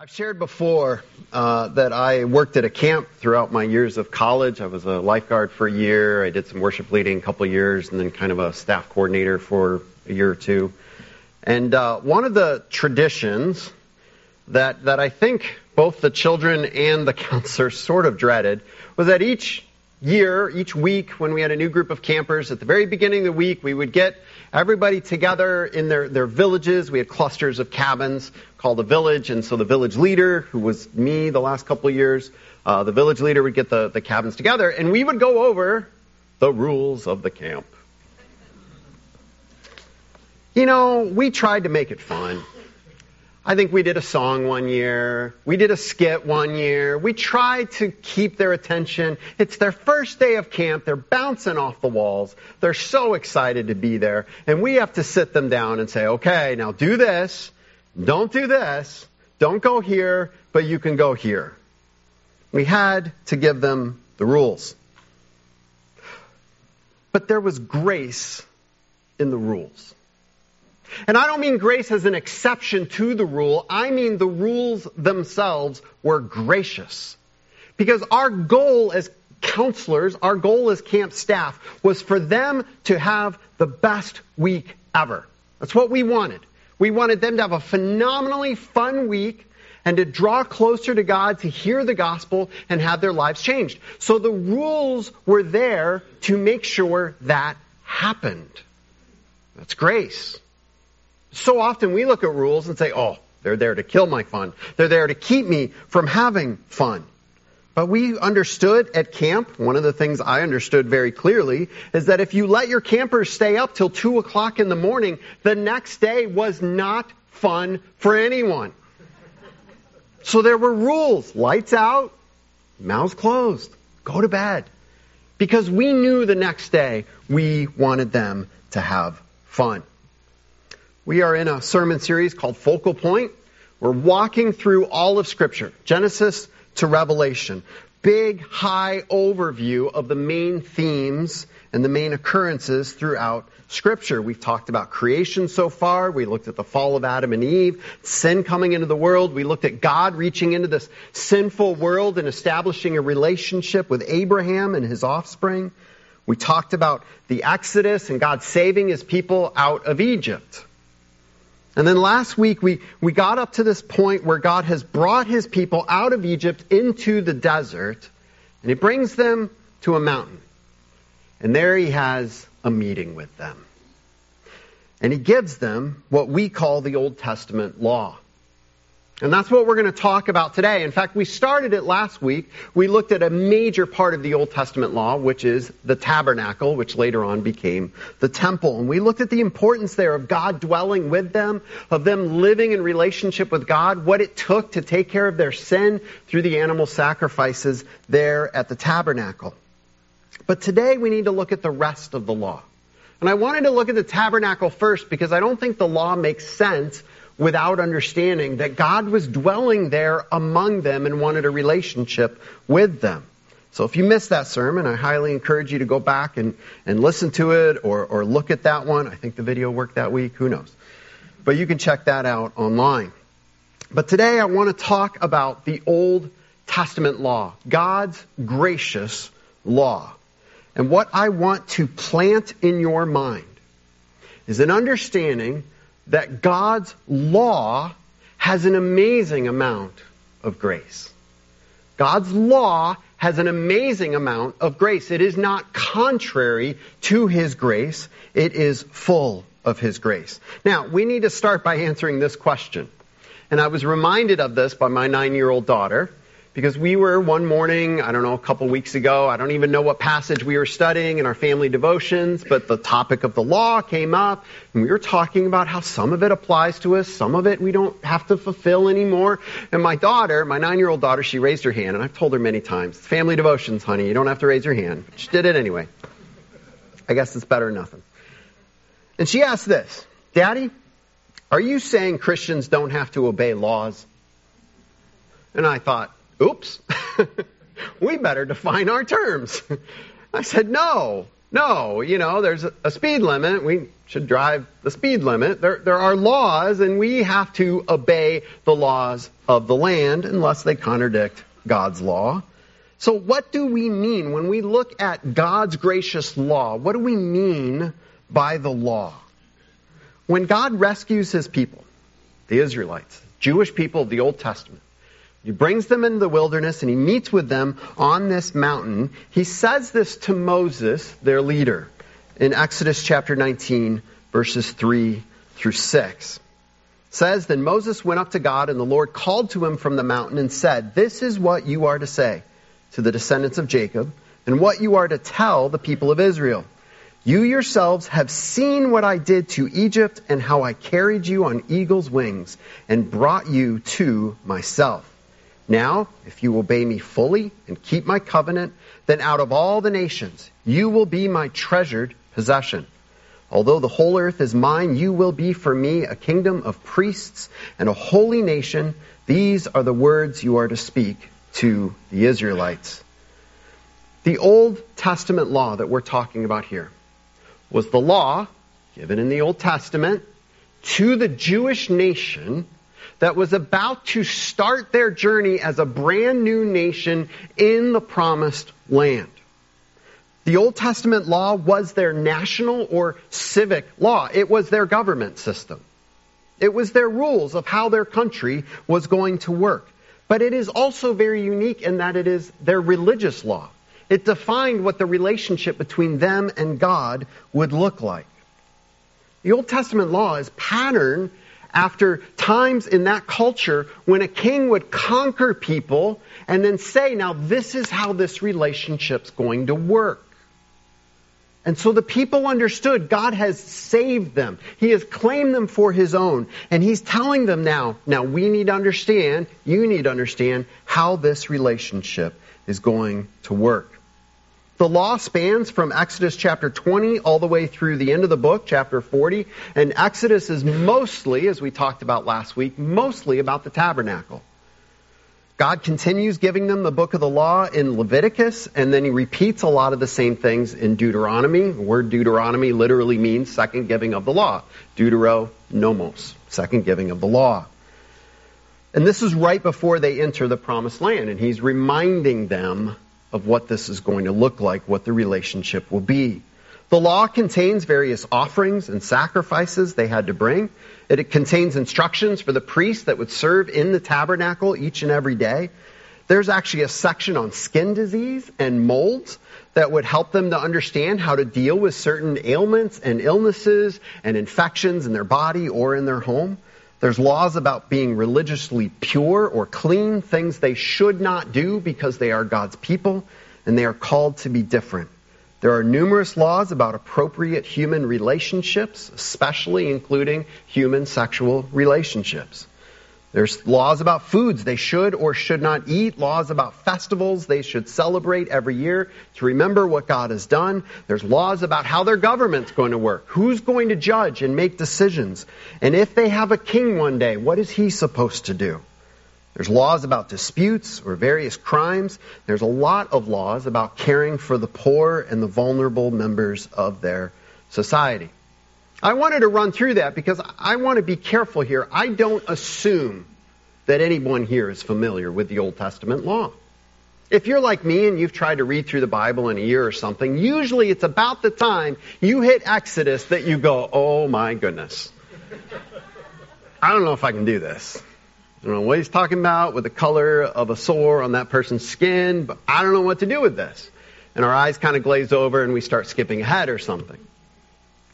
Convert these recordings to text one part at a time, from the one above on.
I've shared before uh, that I worked at a camp throughout my years of college. I was a lifeguard for a year. I did some worship leading a couple years, and then kind of a staff coordinator for a year or two. And uh, one of the traditions that that I think both the children and the counselors sort of dreaded was that each year, each week, when we had a new group of campers, at the very beginning of the week, we would get everybody together in their, their villages. We had clusters of cabins called a village, and so the village leader, who was me the last couple of years, uh, the village leader would get the, the cabins together, and we would go over the rules of the camp. You know, we tried to make it fun. I think we did a song one year. We did a skit one year. We tried to keep their attention. It's their first day of camp. They're bouncing off the walls. They're so excited to be there. And we have to sit them down and say, okay, now do this. Don't do this. Don't go here, but you can go here. We had to give them the rules. But there was grace in the rules. And I don't mean grace as an exception to the rule. I mean the rules themselves were gracious. Because our goal as counselors, our goal as camp staff was for them to have the best week ever. That's what we wanted. We wanted them to have a phenomenally fun week and to draw closer to God, to hear the gospel, and have their lives changed. So the rules were there to make sure that happened. That's grace. So often we look at rules and say, oh, they're there to kill my fun. They're there to keep me from having fun. But we understood at camp, one of the things I understood very clearly is that if you let your campers stay up till 2 o'clock in the morning, the next day was not fun for anyone. So there were rules. Lights out, mouths closed, go to bed. Because we knew the next day we wanted them to have fun. We are in a sermon series called Focal Point. We're walking through all of Scripture, Genesis to Revelation. Big, high overview of the main themes and the main occurrences throughout Scripture. We've talked about creation so far. We looked at the fall of Adam and Eve, sin coming into the world. We looked at God reaching into this sinful world and establishing a relationship with Abraham and his offspring. We talked about the Exodus and God saving his people out of Egypt. And then last week we, we got up to this point where God has brought his people out of Egypt into the desert, and he brings them to a mountain. And there he has a meeting with them. And he gives them what we call the Old Testament law. And that's what we're going to talk about today. In fact, we started it last week. We looked at a major part of the Old Testament law, which is the tabernacle, which later on became the temple. And we looked at the importance there of God dwelling with them, of them living in relationship with God, what it took to take care of their sin through the animal sacrifices there at the tabernacle. But today we need to look at the rest of the law. And I wanted to look at the tabernacle first because I don't think the law makes sense without understanding that God was dwelling there among them and wanted a relationship with them. So if you missed that sermon, I highly encourage you to go back and, and listen to it or, or look at that one. I think the video worked that week. Who knows? But you can check that out online. But today I want to talk about the Old Testament law, God's gracious law. And what I want to plant in your mind is an understanding that God's law has an amazing amount of grace. God's law has an amazing amount of grace. It is not contrary to His grace. It is full of His grace. Now, we need to start by answering this question. And I was reminded of this by my nine year old daughter because we were one morning, I don't know, a couple weeks ago, I don't even know what passage we were studying in our family devotions, but the topic of the law came up, and we were talking about how some of it applies to us, some of it we don't have to fulfill anymore. And my daughter, my nine year old daughter, she raised her hand, and I've told her many times, family devotions, honey, you don't have to raise your hand. She did it anyway. I guess it's better than nothing. And she asked this, Daddy, are you saying Christians don't have to obey laws? And I thought, oops, we better define our terms. I said, no, No, you know, there's a speed limit. We should drive the speed limit. There, there are laws, and we have to obey the laws of the land unless they contradict God's law. So, what do we mean when we look at God's gracious law? What do we mean by the law? When God rescues his people, the Israelites, Jewish people of the Old Testament, he brings them into the wilderness and he meets with them on this mountain. He says this to Moses, their leader, in Exodus chapter 19, verses 3 through 6. It says, Then Moses went up to God, and the Lord called to him from the mountain and said, This is what you are to say to the descendants of Jacob, and what you are to tell the people of Israel. You yourselves have seen what I did to Egypt and how I carried you on eagle's wings and brought you to myself. Now, if you obey me fully and keep my covenant, then out of all the nations you will be my treasured possession. Although the whole earth is mine, you will be for me a kingdom of priests and a holy nation. These are the words you are to speak to the Israelites. The Old Testament law that we're talking about here was the law given in the Old Testament to the Jewish nation that was about to start their journey as a brand new nation in the promised land. The Old Testament law was their national or civic law. It was their government system. It was their rules of how their country was going to work. But it is also very unique in that it is their religious law. It defined what the relationship between them and God would look like. The Old Testament law is patterned after times in that culture when a king would conquer people and then say, now this is how this relationship's going to work. And so the people understood God has saved them. He has claimed them for His own. And He's telling them now, now we need to understand, you need to understand how this relationship is going to work. The law spans from Exodus chapter 20 all the way through the end of the book, chapter 40. And Exodus is mostly, as we talked about last week, mostly about the tabernacle. God continues giving them the book of the law in Leviticus, and then he repeats a lot of the same things in Deuteronomy. The word Deuteronomy literally means second giving of the law. Deutero nomos, second giving of the law. And this is right before they enter the promised land, and he's reminding them of what this is going to look like, what the relationship will be. The law contains various offerings and sacrifices they had to bring. It contains instructions for the priests that would serve in the tabernacle each and every day. There's actually a section on skin disease and molds that would help them to understand how to deal with certain ailments and illnesses and infections in their body or in their home. There's laws about being religiously pure or clean, things they should not do because they are God's people and they are called to be different. There are numerous laws about appropriate human relationships, especially including human sexual relationships. There's laws about foods they should or should not eat, laws about festivals they should celebrate every year to remember what God has done. There's laws about how their government's going to work, who's going to judge and make decisions. And if they have a king one day, what is he supposed to do? There's laws about disputes or various crimes. There's a lot of laws about caring for the poor and the vulnerable members of their society. I wanted to run through that because I want to be careful here. I don't assume that anyone here is familiar with the Old Testament law. If you're like me and you've tried to read through the Bible in a year or something, usually it's about the time you hit Exodus that you go, oh my goodness. I don't know if I can do this. I don't know what he's talking about with the color of a sore on that person's skin, but I don't know what to do with this. And our eyes kind of glaze over and we start skipping ahead or something.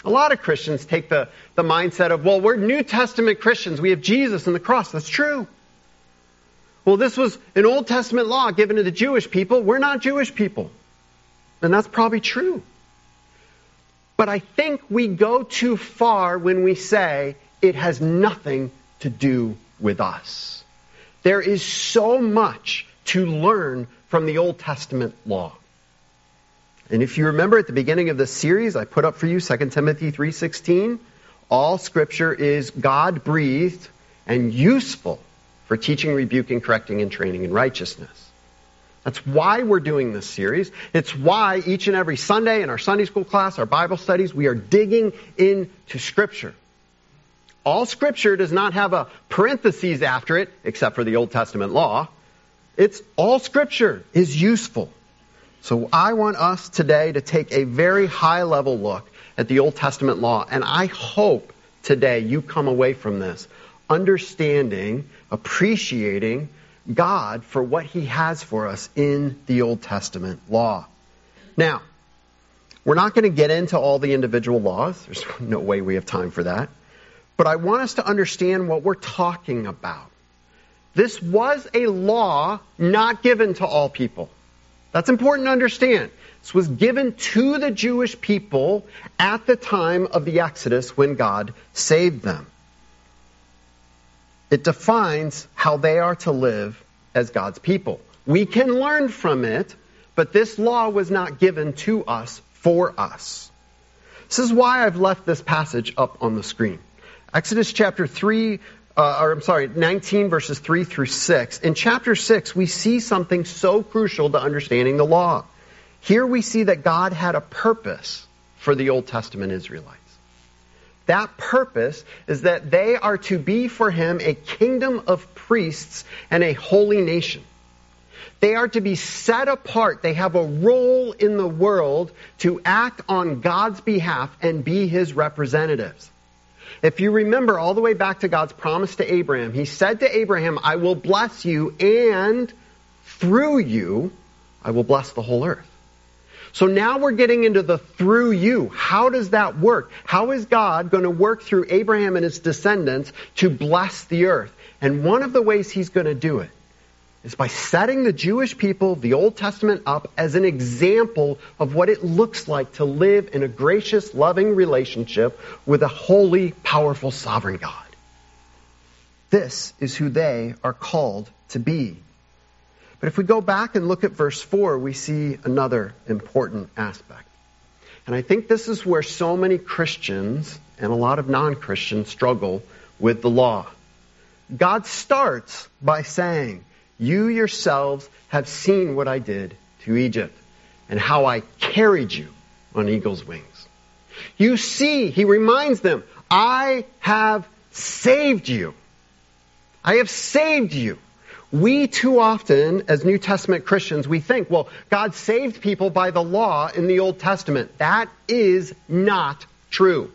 A lot of Christians take the, the mindset of, well, we're New Testament Christians. We have Jesus and the cross. That's true. Well, this was an Old Testament law given to the Jewish people. We're not Jewish people. And that's probably true. But I think we go too far when we say it has nothing to do with us. There is so much to learn from the Old Testament law. And if you remember at the beginning of this series, I put up for you 2 Timothy 3:16, all scripture is God-breathed and useful for teaching, rebuking, correcting and training in righteousness. That's why we're doing this series. It's why each and every Sunday in our Sunday school class, our Bible studies, we are digging into Scripture. All Scripture does not have a parenthesis after it, except for the Old Testament law. It's all Scripture is useful. So I want us today to take a very high level look at the Old Testament law, and I hope today you come away from this understanding, appreciating God for what He has for us in the Old Testament law. Now, we're not going to get into all the individual laws. There's no way we have time for that. But I want us to understand what we're talking about. This was a law not given to all people. That's important to understand. This was given to the Jewish people at the time of the Exodus when God saved them. It defines how they are to live as God's people. We can learn from it, but this law was not given to us for us. This is why I've left this passage up on the screen. Exodus chapter 3, uh, or I'm sorry, 19 verses 3 through 6. In chapter 6, we see something so crucial to understanding the law. Here we see that God had a purpose for the Old Testament Israelites. That purpose is that they are to be for him a kingdom of priests and a holy nation. They are to be set apart. They have a role in the world to act on God's behalf and be his representatives. If you remember all the way back to God's promise to Abraham, he said to Abraham, I will bless you and through you, I will bless the whole earth. So now we're getting into the through you. How does that work? How is God going to work through Abraham and his descendants to bless the earth? And one of the ways he's going to do it is by setting the Jewish people, the Old Testament, up as an example of what it looks like to live in a gracious, loving relationship with a holy, powerful, sovereign God. This is who they are called to be. But if we go back and look at verse 4, we see another important aspect. And I think this is where so many Christians and a lot of non Christians struggle with the law. God starts by saying, You yourselves have seen what I did to Egypt and how I carried you on eagle's wings. You see, he reminds them, I have saved you. I have saved you. We too often, as New Testament Christians, we think, well, God saved people by the law in the Old Testament. That is not true.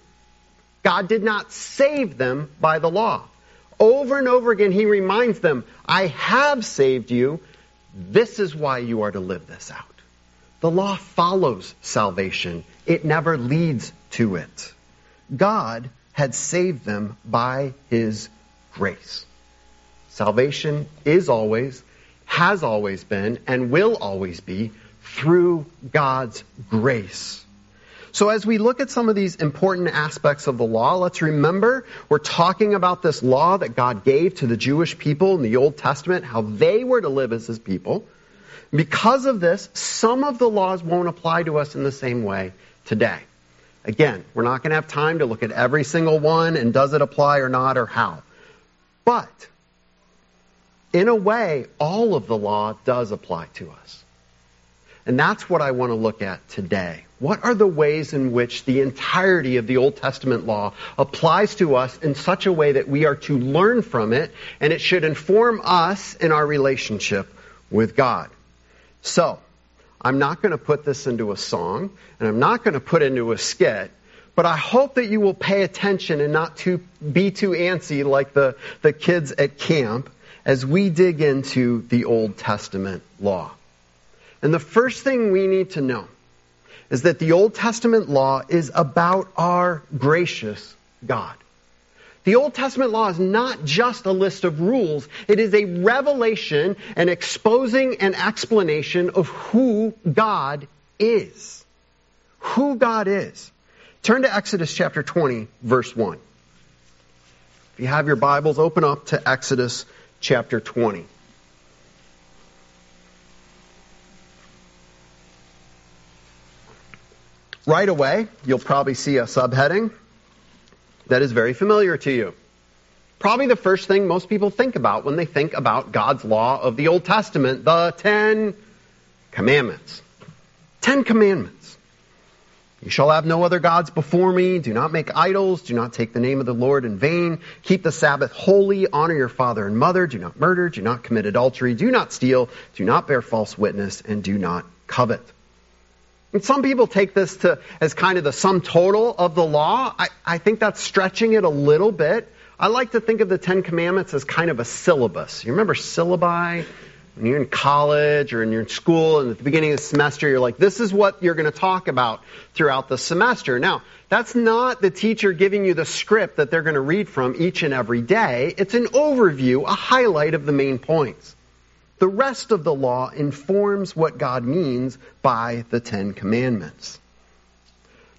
God did not save them by the law. Over and over again, he reminds them, I have saved you. This is why you are to live this out. The law follows salvation. It never leads to it. God had saved them by his grace. Salvation is always, has always been, and will always be through God's grace. So as we look at some of these important aspects of the law, let's remember we're talking about this law that God gave to the Jewish people in the Old Testament, how they were to live as his people. Because of this, some of the laws won't apply to us in the same way today. Again, we're not going to have time to look at every single one and does it apply or not or how. But in a way, all of the law does apply to us. And that's what I want to look at today. What are the ways in which the entirety of the Old Testament law applies to us in such a way that we are to learn from it and it should inform us in our relationship with God? So, I'm not going to put this into a song and I'm not going to put it into a skit, but I hope that you will pay attention and not too, be too antsy like the, the kids at camp as we dig into the Old Testament law. And the first thing we need to know is that the Old Testament law is about our gracious God. The Old Testament law is not just a list of rules. It is a revelation, an exposing and explanation of who God is. Who God is. Turn to Exodus chapter 20, verse 1. If you have your Bibles, open up to Exodus chapter 20. Right away, you'll probably see a subheading that is very familiar to you. Probably the first thing most people think about when they think about God's law of the Old Testament, the Ten commandments. Ten commandments. You shall have no other gods before me. Do not make idols. Do not take the name of the Lord in vain. Keep the Sabbath holy. Honor your father and mother. Do not murder. Do not commit adultery. Do not steal. Do not bear false witness. And do not covet. And some people take this to, as kind of the sum total of the law. I, I think that's stretching it a little bit. I like to think of the Ten Commandments as kind of a syllabus. You remember syllabi? When you're in college or in your school and at the beginning of the semester, you're like, this is what you're going to talk about throughout the semester. Now, that's not the teacher giving you the script that they're going to read from each and every day. It's an overview, a highlight of the main points. The rest of the law informs what God means by the Ten Commandments.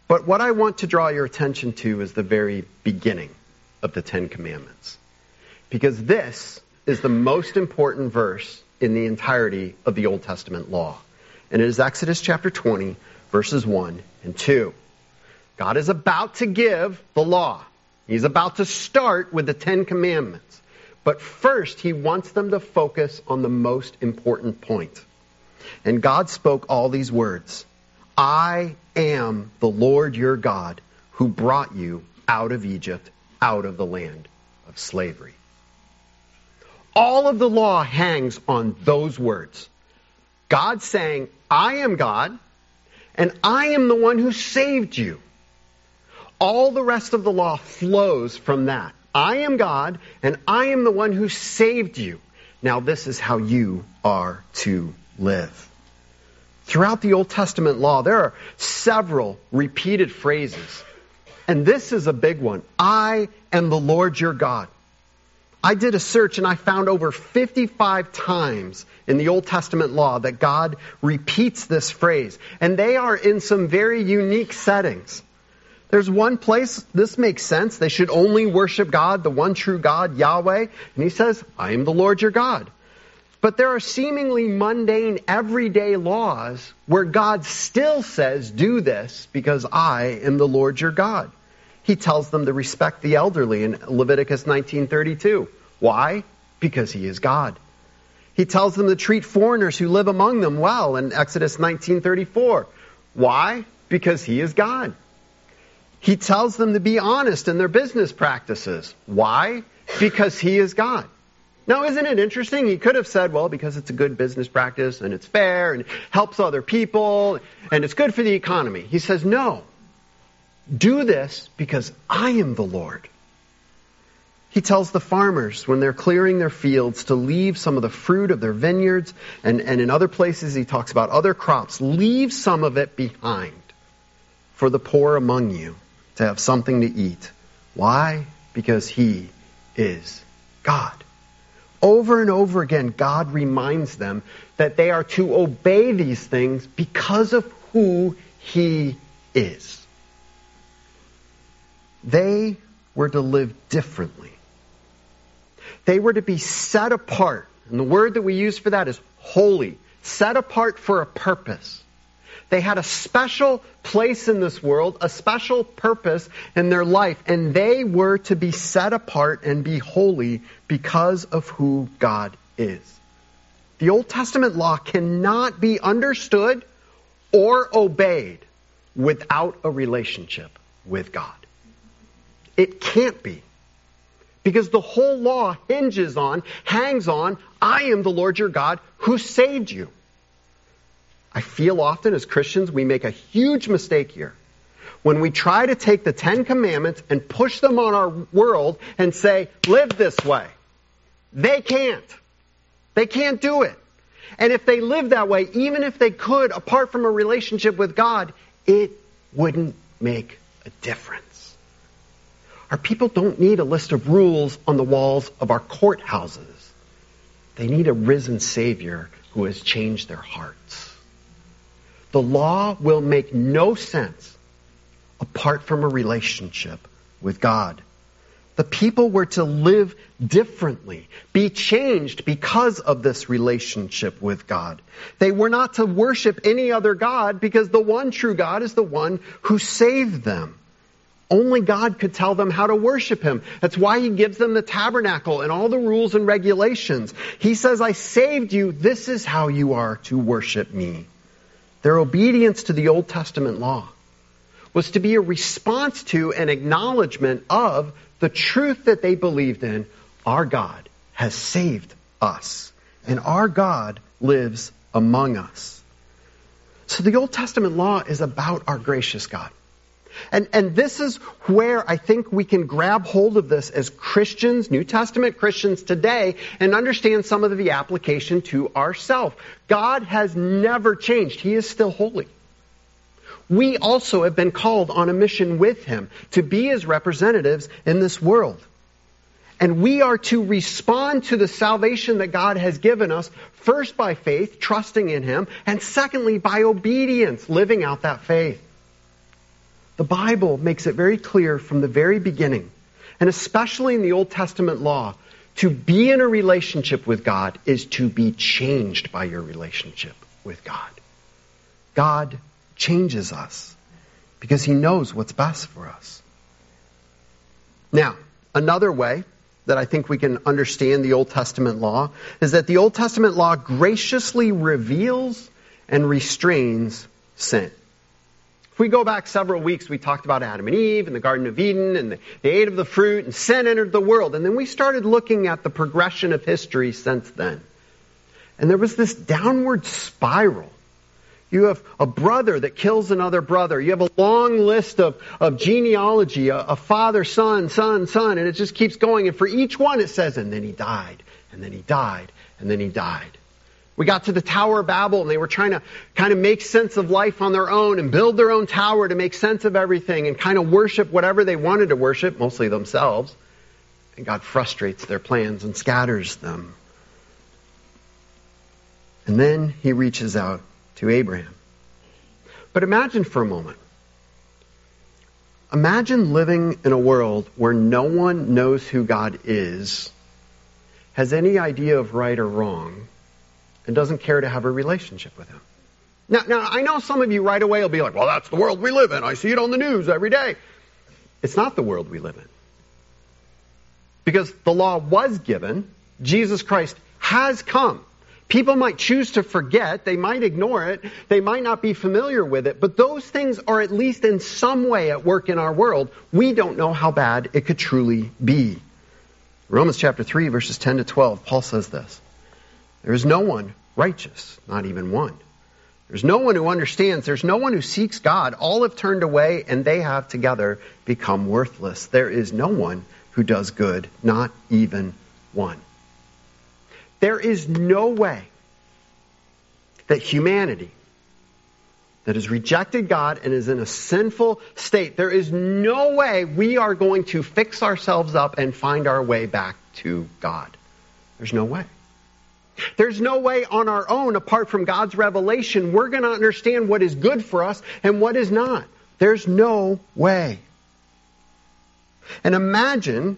But what I want to draw your attention to is the very beginning of the Ten Commandments. Because this is the most important verse in the entirety of the Old Testament law. And it is Exodus chapter 20, verses 1 and 2. God is about to give the law. He's about to start with the Ten Commandments. But first, he wants them to focus on the most important point. And God spoke all these words I am the Lord your God who brought you out of Egypt, out of the land of slavery. All of the law hangs on those words. God saying, I am God, and I am the one who saved you. All the rest of the law flows from that. I am God, and I am the one who saved you. Now, this is how you are to live. Throughout the Old Testament law, there are several repeated phrases. And this is a big one. I am the Lord your God. I did a search and I found over 55 times in the Old Testament law that God repeats this phrase. And they are in some very unique settings. There's one place this makes sense. They should only worship God, the one true God, Yahweh. And he says, I am the Lord your God. But there are seemingly mundane, everyday laws where God still says, do this because I am the Lord your God. He tells them to respect the elderly in Leviticus 19:32. Why? Because he is God. He tells them to treat foreigners who live among them well in Exodus 19:34. Why? Because he is God. He tells them to be honest in their business practices. Why? Because he is God. Now, isn't it interesting? He could have said, well, because it's a good business practice and it's fair and helps other people and it's good for the economy. He says, no. Do this because I am the Lord. He tells the farmers when they're clearing their fields to leave some of the fruit of their vineyards, and, and in other places he talks about other crops. Leave some of it behind for the poor among you to have something to eat. Why? Because He is God. Over and over again, God reminds them that they are to obey these things because of who He is. They were to live differently. They were to be set apart. And the word that we use for that is holy, set apart for a purpose. They had a special place in this world, a special purpose in their life, and they were to be set apart and be holy because of who God is. The Old Testament law cannot be understood or obeyed without a relationship with God. It can't be. Because the whole law hinges on, hangs on, I am the Lord your God who saved you. I feel often as Christians we make a huge mistake here. When we try to take the Ten Commandments and push them on our world and say, live this way. They can't. They can't do it. And if they live that way, even if they could, apart from a relationship with God, it wouldn't make a difference. Our people don't need a list of rules on the walls of our courthouses. They need a risen Savior who has changed their hearts. The law will make no sense apart from a relationship with God. The people were to live differently, be changed because of this relationship with God. They were not to worship any other God because the one true God is the one who saved them. Only God could tell them how to worship Him. That's why He gives them the tabernacle and all the rules and regulations. He says, I saved you. This is how you are to worship me. Their obedience to the Old Testament law was to be a response to an acknowledgement of the truth that they believed in. Our God has saved us, and our God lives among us. So the Old Testament law is about our gracious God. And, and this is where I think we can grab hold of this as Christians, New Testament Christians today, and understand some of the application to ourselves. God has never changed. He is still holy. We also have been called on a mission with Him to be His representatives in this world. And we are to respond to the salvation that God has given us, first by faith, trusting in Him, and secondly by obedience, living out that faith. The Bible makes it very clear from the very beginning, and especially in the Old Testament law, to be in a relationship with God is to be changed by your relationship with God. God changes us because He knows what's best for us. Now, another way that I think we can understand the Old Testament law is that the Old Testament law graciously reveals and restrains sin we go back several weeks, we talked about Adam and Eve and the Garden of Eden and they ate of the fruit and sin entered the world. And then we started looking at the progression of history since then. And there was this downward spiral. You have a brother that kills another brother. You have a long list of, of genealogy, a, a father, son, son, son, and it just keeps going. And for each one it says, and then he died, and then he died, and then he died. We got to the Tower of Babel and they were trying to kind of make sense of life on their own and build their own tower to make sense of everything and kind of worship whatever they wanted to worship, mostly themselves. And God frustrates their plans and scatters them. And then he reaches out to Abraham. But imagine for a moment. Imagine living in a world where no one knows who God is, has any idea of right or wrong, and doesn't care to have a relationship with Him. Now, now, I know some of you right away will be like, well, that's the world we live in. I see it on the news every day. It's not the world we live in. Because the law was given, Jesus Christ has come. People might choose to forget, they might ignore it, they might not be familiar with it, but those things are at least in some way at work in our world. We don't know how bad it could truly be. Romans chapter 3, verses 10 to 12, Paul says this There is no one righteous, not even one. There's no one who understands. There's no one who seeks God. All have turned away, and they have together become worthless. There is no one who does good, not even one. There is no way that humanity that has rejected God and is in a sinful state, there is no way we are going to fix ourselves up and find our way back to God. There's no way. There's no way on our own, apart from God's revelation, we're going to understand what is good for us and what is not. There's no way. And imagine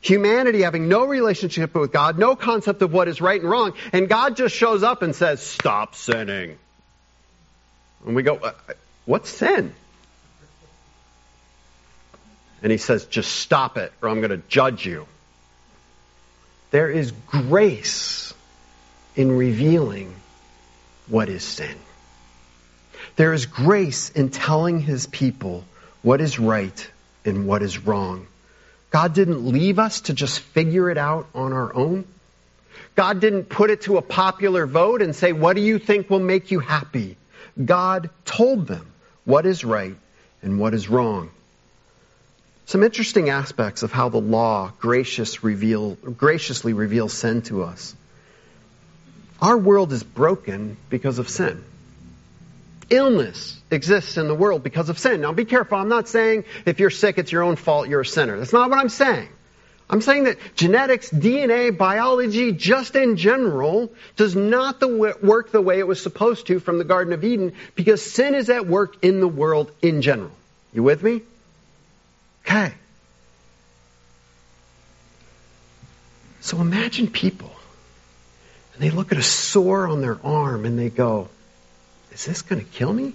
humanity having no relationship with God, no concept of what is right and wrong, and God just shows up and says, Stop sinning. And we go, uh, What's sin? And he says, Just stop it, or I'm going to judge you. There is grace in revealing what is sin. There is grace in telling his people what is right and what is wrong. God didn't leave us to just figure it out on our own. God didn't put it to a popular vote and say, What do you think will make you happy? God told them what is right and what is wrong. Some interesting aspects of how the law gracious reveal, graciously reveals sin to us. Our world is broken because of sin. Illness exists in the world because of sin. Now be careful. I'm not saying if you're sick, it's your own fault, you're a sinner. That's not what I'm saying. I'm saying that genetics, DNA, biology, just in general, does not the work the way it was supposed to from the Garden of Eden because sin is at work in the world in general. You with me? Okay. So imagine people and they look at a sore on their arm and they go, Is this going to kill me?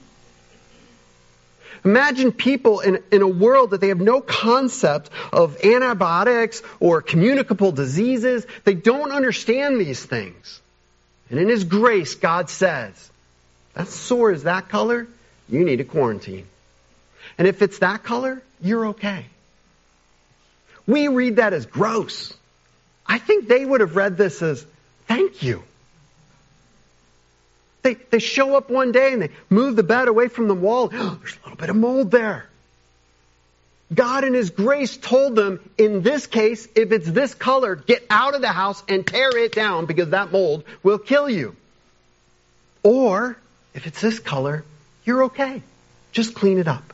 Imagine people in, in a world that they have no concept of antibiotics or communicable diseases. They don't understand these things. And in His grace, God says, that sore is that color, you need a quarantine. And if it's that color, you're okay. We read that as gross. I think they would have read this as, thank you. They, they show up one day and they move the bed away from the wall. There's a little bit of mold there. God in His grace told them, in this case, if it's this color, get out of the house and tear it down because that mold will kill you. Or, if it's this color, you're okay. Just clean it up.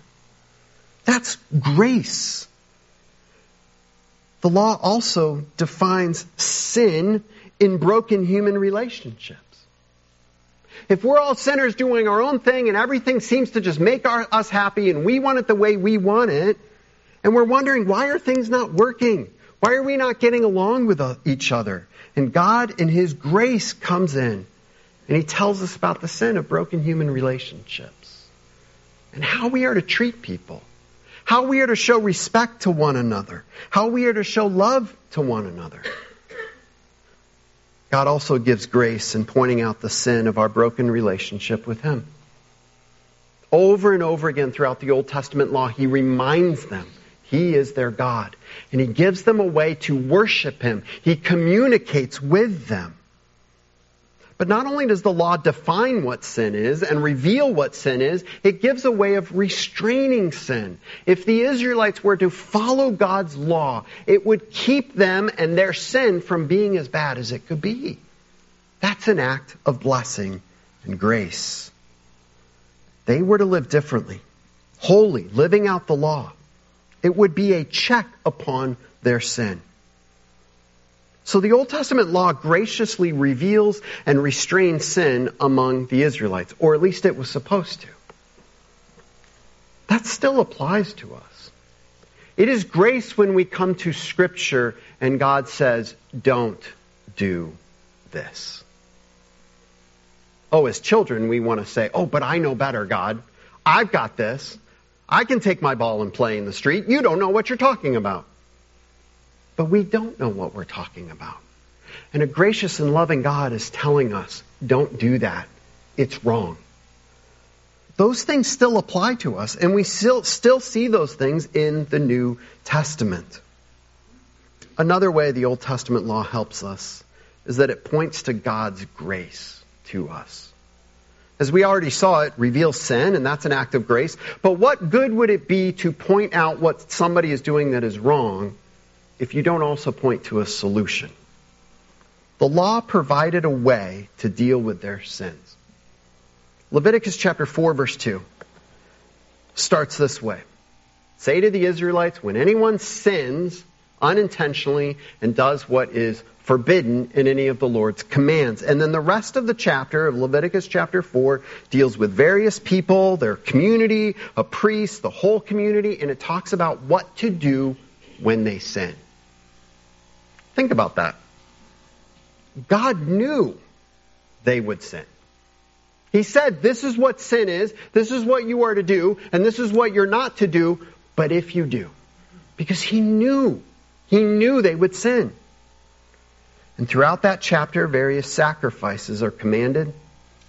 That's grace. The law also defines sin in broken human relationships. If we're all sinners doing our own thing and everything seems to just make our, us happy and we want it the way we want it, and we're wondering, why are things not working? Why are we not getting along with uh, each other? And God, in His grace, comes in and He tells us about the sin of broken human relationships and how we are to treat people, how we are to show respect to one another, how we are to show love to one another. God also gives grace in pointing out the sin of our broken relationship with Him. Over and over again throughout the Old Testament law, He reminds them He is their God. And He gives them a way to worship Him. He communicates with them. But not only does the law define what sin is and reveal what sin is, it gives a way of restraining sin. If the Israelites were to follow God's law, it would keep them and their sin from being as bad as it could be. That's an act of blessing and grace. They were to live differently, holy, living out the law. It would be a check upon their sin. So the Old Testament law graciously reveals and restrains sin among the Israelites, or at least it was supposed to. That still applies to us. It is grace when we come to Scripture and God says, don't do this. Oh, as children, we want to say, oh, but I know better, God. I've got this. I can take my ball and play in the street. You don't know what you're talking about. But we don't know what we're talking about. And a gracious and loving God is telling us, don't do that. It's wrong. Those things still apply to us, and we still, still see those things in the New Testament. Another way the Old Testament law helps us is that it points to God's grace to us. As we already saw, it reveals sin, and that's an act of grace. But what good would it be to point out what somebody is doing that is wrong if you don't also point to a solution. The law provided a way to deal with their sins. Leviticus chapter 4 verse 2 starts this way. Say to the Israelites, when anyone sins unintentionally and does what is forbidden in any of the Lord's commands. And then the rest of the chapter of Leviticus chapter 4 deals with various people, their community, a priest, the whole community, and it talks about what to do when they sin. Think about that. God knew they would sin. He said, this is what sin is, this is what you are to do, and this is what you're not to do, but if you do. Because he knew. He knew they would sin. And throughout that chapter, various sacrifices are commanded.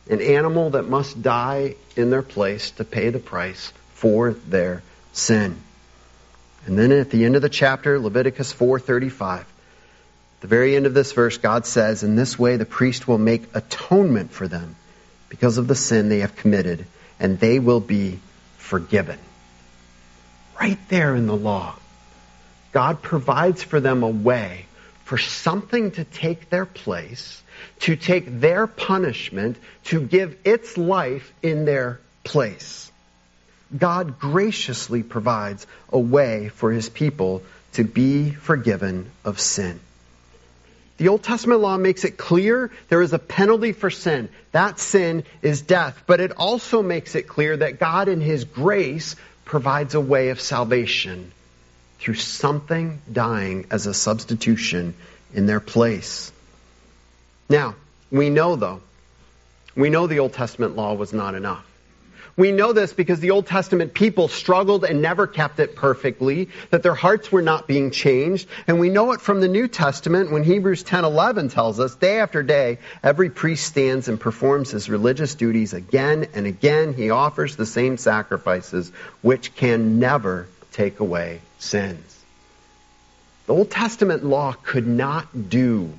An animal that must die in their place to pay the price for their sin. And then at the end of the chapter, Leviticus 4:35, the very end of this verse, God says, In this way the priest will make atonement for them because of the sin they have committed, and they will be forgiven. Right there in the law, God provides for them a way for something to take their place, to take their punishment, to give its life in their place. God graciously provides a way for his people to be forgiven of sin. The Old Testament law makes it clear there is a penalty for sin. That sin is death. But it also makes it clear that God in His grace provides a way of salvation through something dying as a substitution in their place. Now, we know though, we know the Old Testament law was not enough. We know this because the Old Testament people struggled and never kept it perfectly, that their hearts were not being changed. And we know it from the New Testament when Hebrews 10:11 tells us, day after day, every priest stands and performs his religious duties again and again. He offers the same sacrifices which can never take away sins. The Old Testament law could not do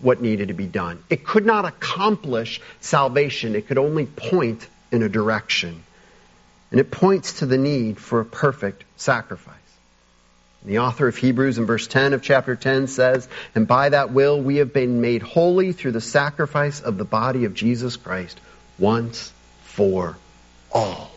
what needed to be done. It could not accomplish salvation. It could only point in a direction. And it points to the need for a perfect sacrifice. The author of Hebrews in verse 10 of chapter 10 says, And by that will we have been made holy through the sacrifice of the body of Jesus Christ once for all.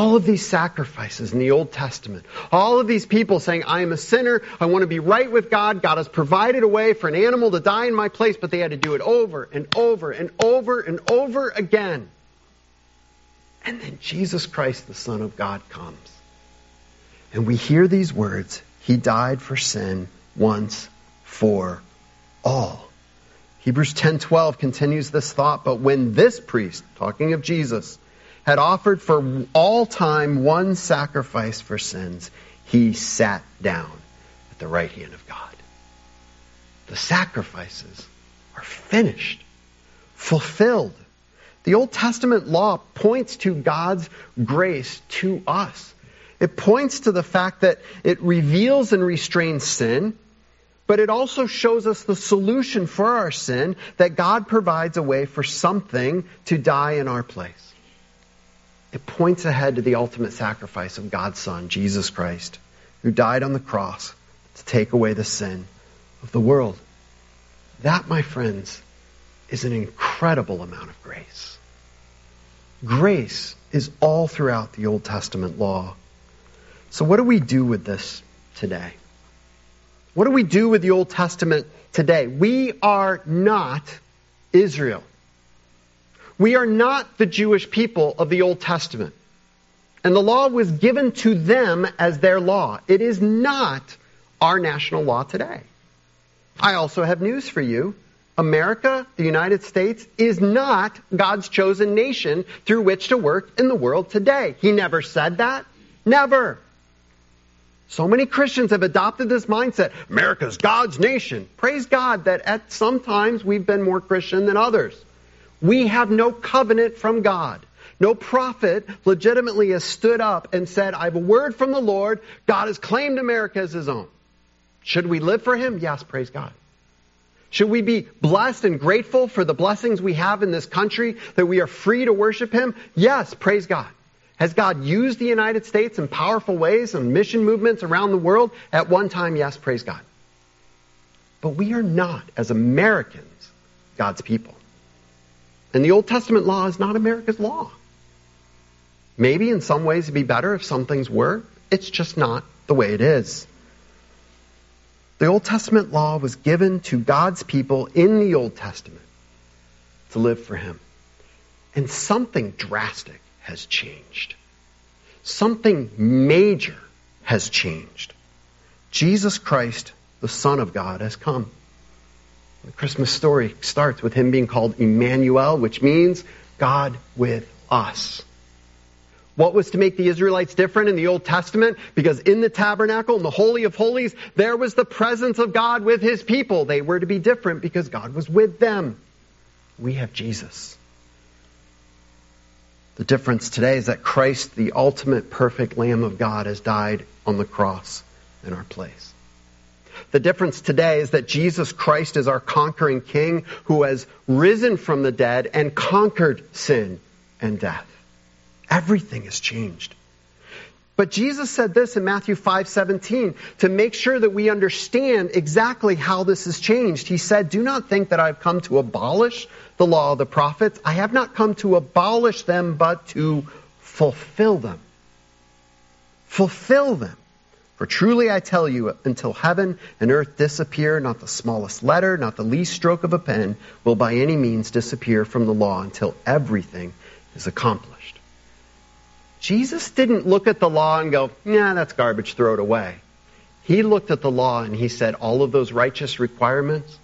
All of these sacrifices in the Old Testament, all of these people saying, I am a sinner, I want to be right with God, God has provided a way for an animal to die in my place, but they had to do it over and over and over and over again. And then Jesus Christ, the Son of God, comes. And we hear these words, He died for sin once for all. Hebrews 10:12 continues this thought, but when this priest, talking of Jesus, had offered for all time one sacrifice for sins, he sat down at the right hand of God. The sacrifices are finished, fulfilled. The Old Testament law points to God's grace to us. It points to the fact that it reveals and restrains sin, but it also shows us the solution for our sin that God provides a way for something to die in our place. It points ahead to the ultimate sacrifice of God's Son, Jesus Christ, who died on the cross to take away the sin of the world. That, my friends, is an incredible amount of grace. Grace is all throughout the Old Testament law. So, what do we do with this today? What do we do with the Old Testament today? We are not Israel. We are not the Jewish people of the Old Testament. And the law was given to them as their law. It is not our national law today. I also have news for you. America, the United States, is not God's chosen nation through which to work in the world today. He never said that. Never. So many Christians have adopted this mindset. America's God's nation. Praise God that at some times we've been more Christian than others. We have no covenant from God. No prophet legitimately has stood up and said, I have a word from the Lord. God has claimed America as his own. Should we live for him? Yes, praise God. Should we be blessed and grateful for the blessings we have in this country that we are free to worship him? Yes, praise God. Has God used the United States in powerful ways and mission movements around the world? At one time, yes, praise God. But we are not, as Americans, God's people. And the Old Testament law is not America's law. Maybe in some ways it'd be better if some things were. It's just not the way it is. The Old Testament law was given to God's people in the Old Testament to live for Him. And something drastic has changed. Something major has changed. Jesus Christ, the Son of God, has come. The Christmas story starts with him being called Emmanuel, which means God with us. What was to make the Israelites different in the Old Testament? Because in the tabernacle, in the Holy of Holies, there was the presence of God with his people. They were to be different because God was with them. We have Jesus. The difference today is that Christ, the ultimate perfect Lamb of God, has died on the cross in our place. The difference today is that Jesus Christ is our conquering King who has risen from the dead and conquered sin and death. Everything has changed. But Jesus said this in Matthew 5:17 to make sure that we understand exactly how this has changed. He said, "Do not think that I've come to abolish the law of the prophets. I have not come to abolish them, but to fulfill them." Fulfill them. For truly I tell you, until heaven and earth disappear, not the smallest letter, not the least stroke of a pen will by any means disappear from the law until everything is accomplished. Jesus didn't look at the law and go, nah, that's garbage, throw it away. He looked at the law and he said, all of those righteous requirements,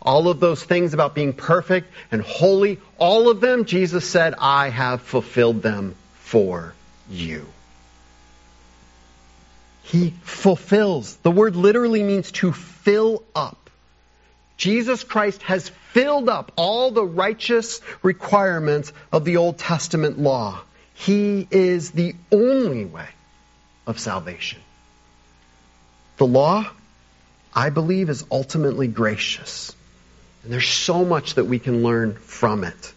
all of those things about being perfect and holy, all of them, Jesus said, I have fulfilled them for you. He fulfills. The word literally means to fill up. Jesus Christ has filled up all the righteous requirements of the Old Testament law. He is the only way of salvation. The law, I believe, is ultimately gracious. And there's so much that we can learn from it.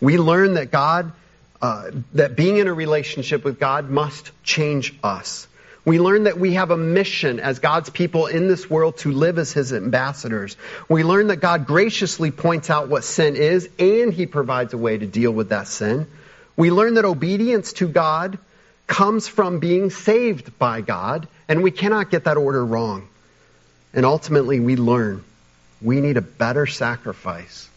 We learn that God, uh, that being in a relationship with God must change us. We learn that we have a mission as God's people in this world to live as His ambassadors. We learn that God graciously points out what sin is and He provides a way to deal with that sin. We learn that obedience to God comes from being saved by God, and we cannot get that order wrong. And ultimately, we learn we need a better sacrifice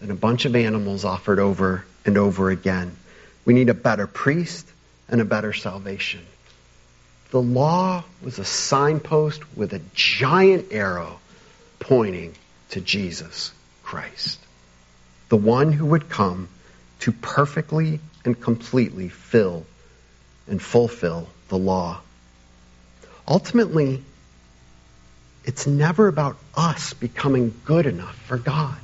than a bunch of animals offered over and over again. We need a better priest and a better salvation. The law was a signpost with a giant arrow pointing to Jesus Christ, the one who would come to perfectly and completely fill and fulfill the law. Ultimately, it's never about us becoming good enough for God.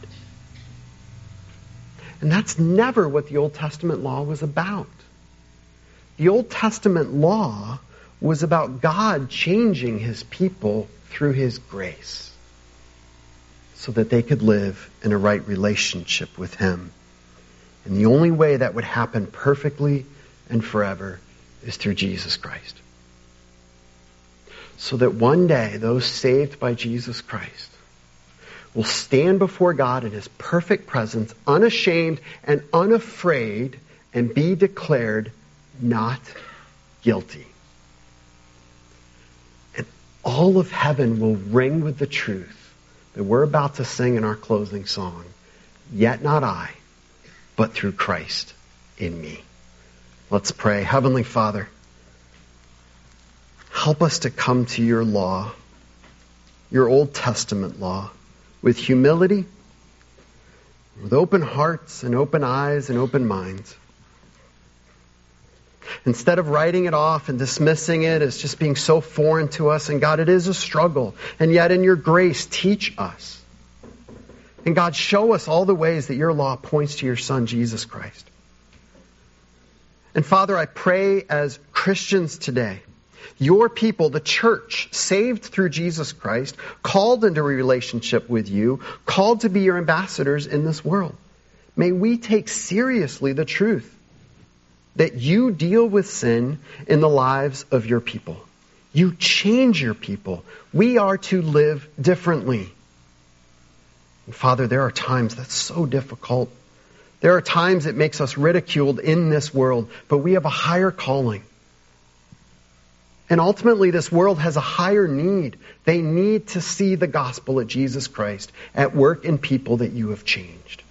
And that's never what the Old Testament law was about. The Old Testament law was about God changing his people through his grace so that they could live in a right relationship with him. And the only way that would happen perfectly and forever is through Jesus Christ. So that one day those saved by Jesus Christ will stand before God in his perfect presence, unashamed and unafraid, and be declared not guilty all of heaven will ring with the truth that we're about to sing in our closing song. Yet not I, but through Christ in me. Let's pray. Heavenly Father, help us to come to your law, your Old Testament law, with humility, with open hearts and open eyes and open minds. Instead of writing it off and dismissing it as just being so foreign to us, and God, it is a struggle. And yet, in your grace, teach us. And God, show us all the ways that your law points to your Son, Jesus Christ. And Father, I pray as Christians today, your people, the church, saved through Jesus Christ, called into a relationship with you, called to be your ambassadors in this world. May we take seriously the truth that you deal with sin in the lives of your people. You change your people. We are to live differently. And Father, there are times that's so difficult. There are times it makes us ridiculed in this world, but we have a higher calling. And ultimately, this world has a higher need. They need to see the gospel of Jesus Christ at work in people that you have changed.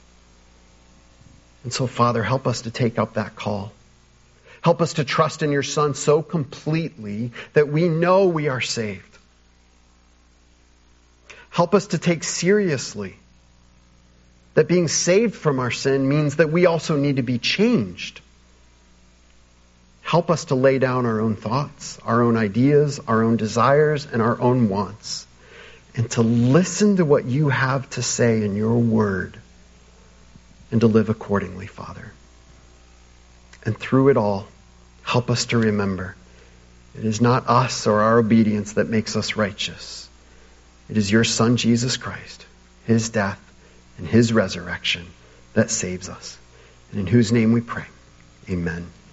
And so, Father, help us to take up that call. Help us to trust in your Son so completely that we know we are saved. Help us to take seriously that being saved from our sin means that we also need to be changed. Help us to lay down our own thoughts, our own ideas, our own desires, and our own wants, and to listen to what you have to say in your word and to live accordingly, Father. And through it all, help us to remember it is not us or our obedience that makes us righteous. It is your Son, Jesus Christ, his death, and his resurrection that saves us. And in whose name we pray. Amen.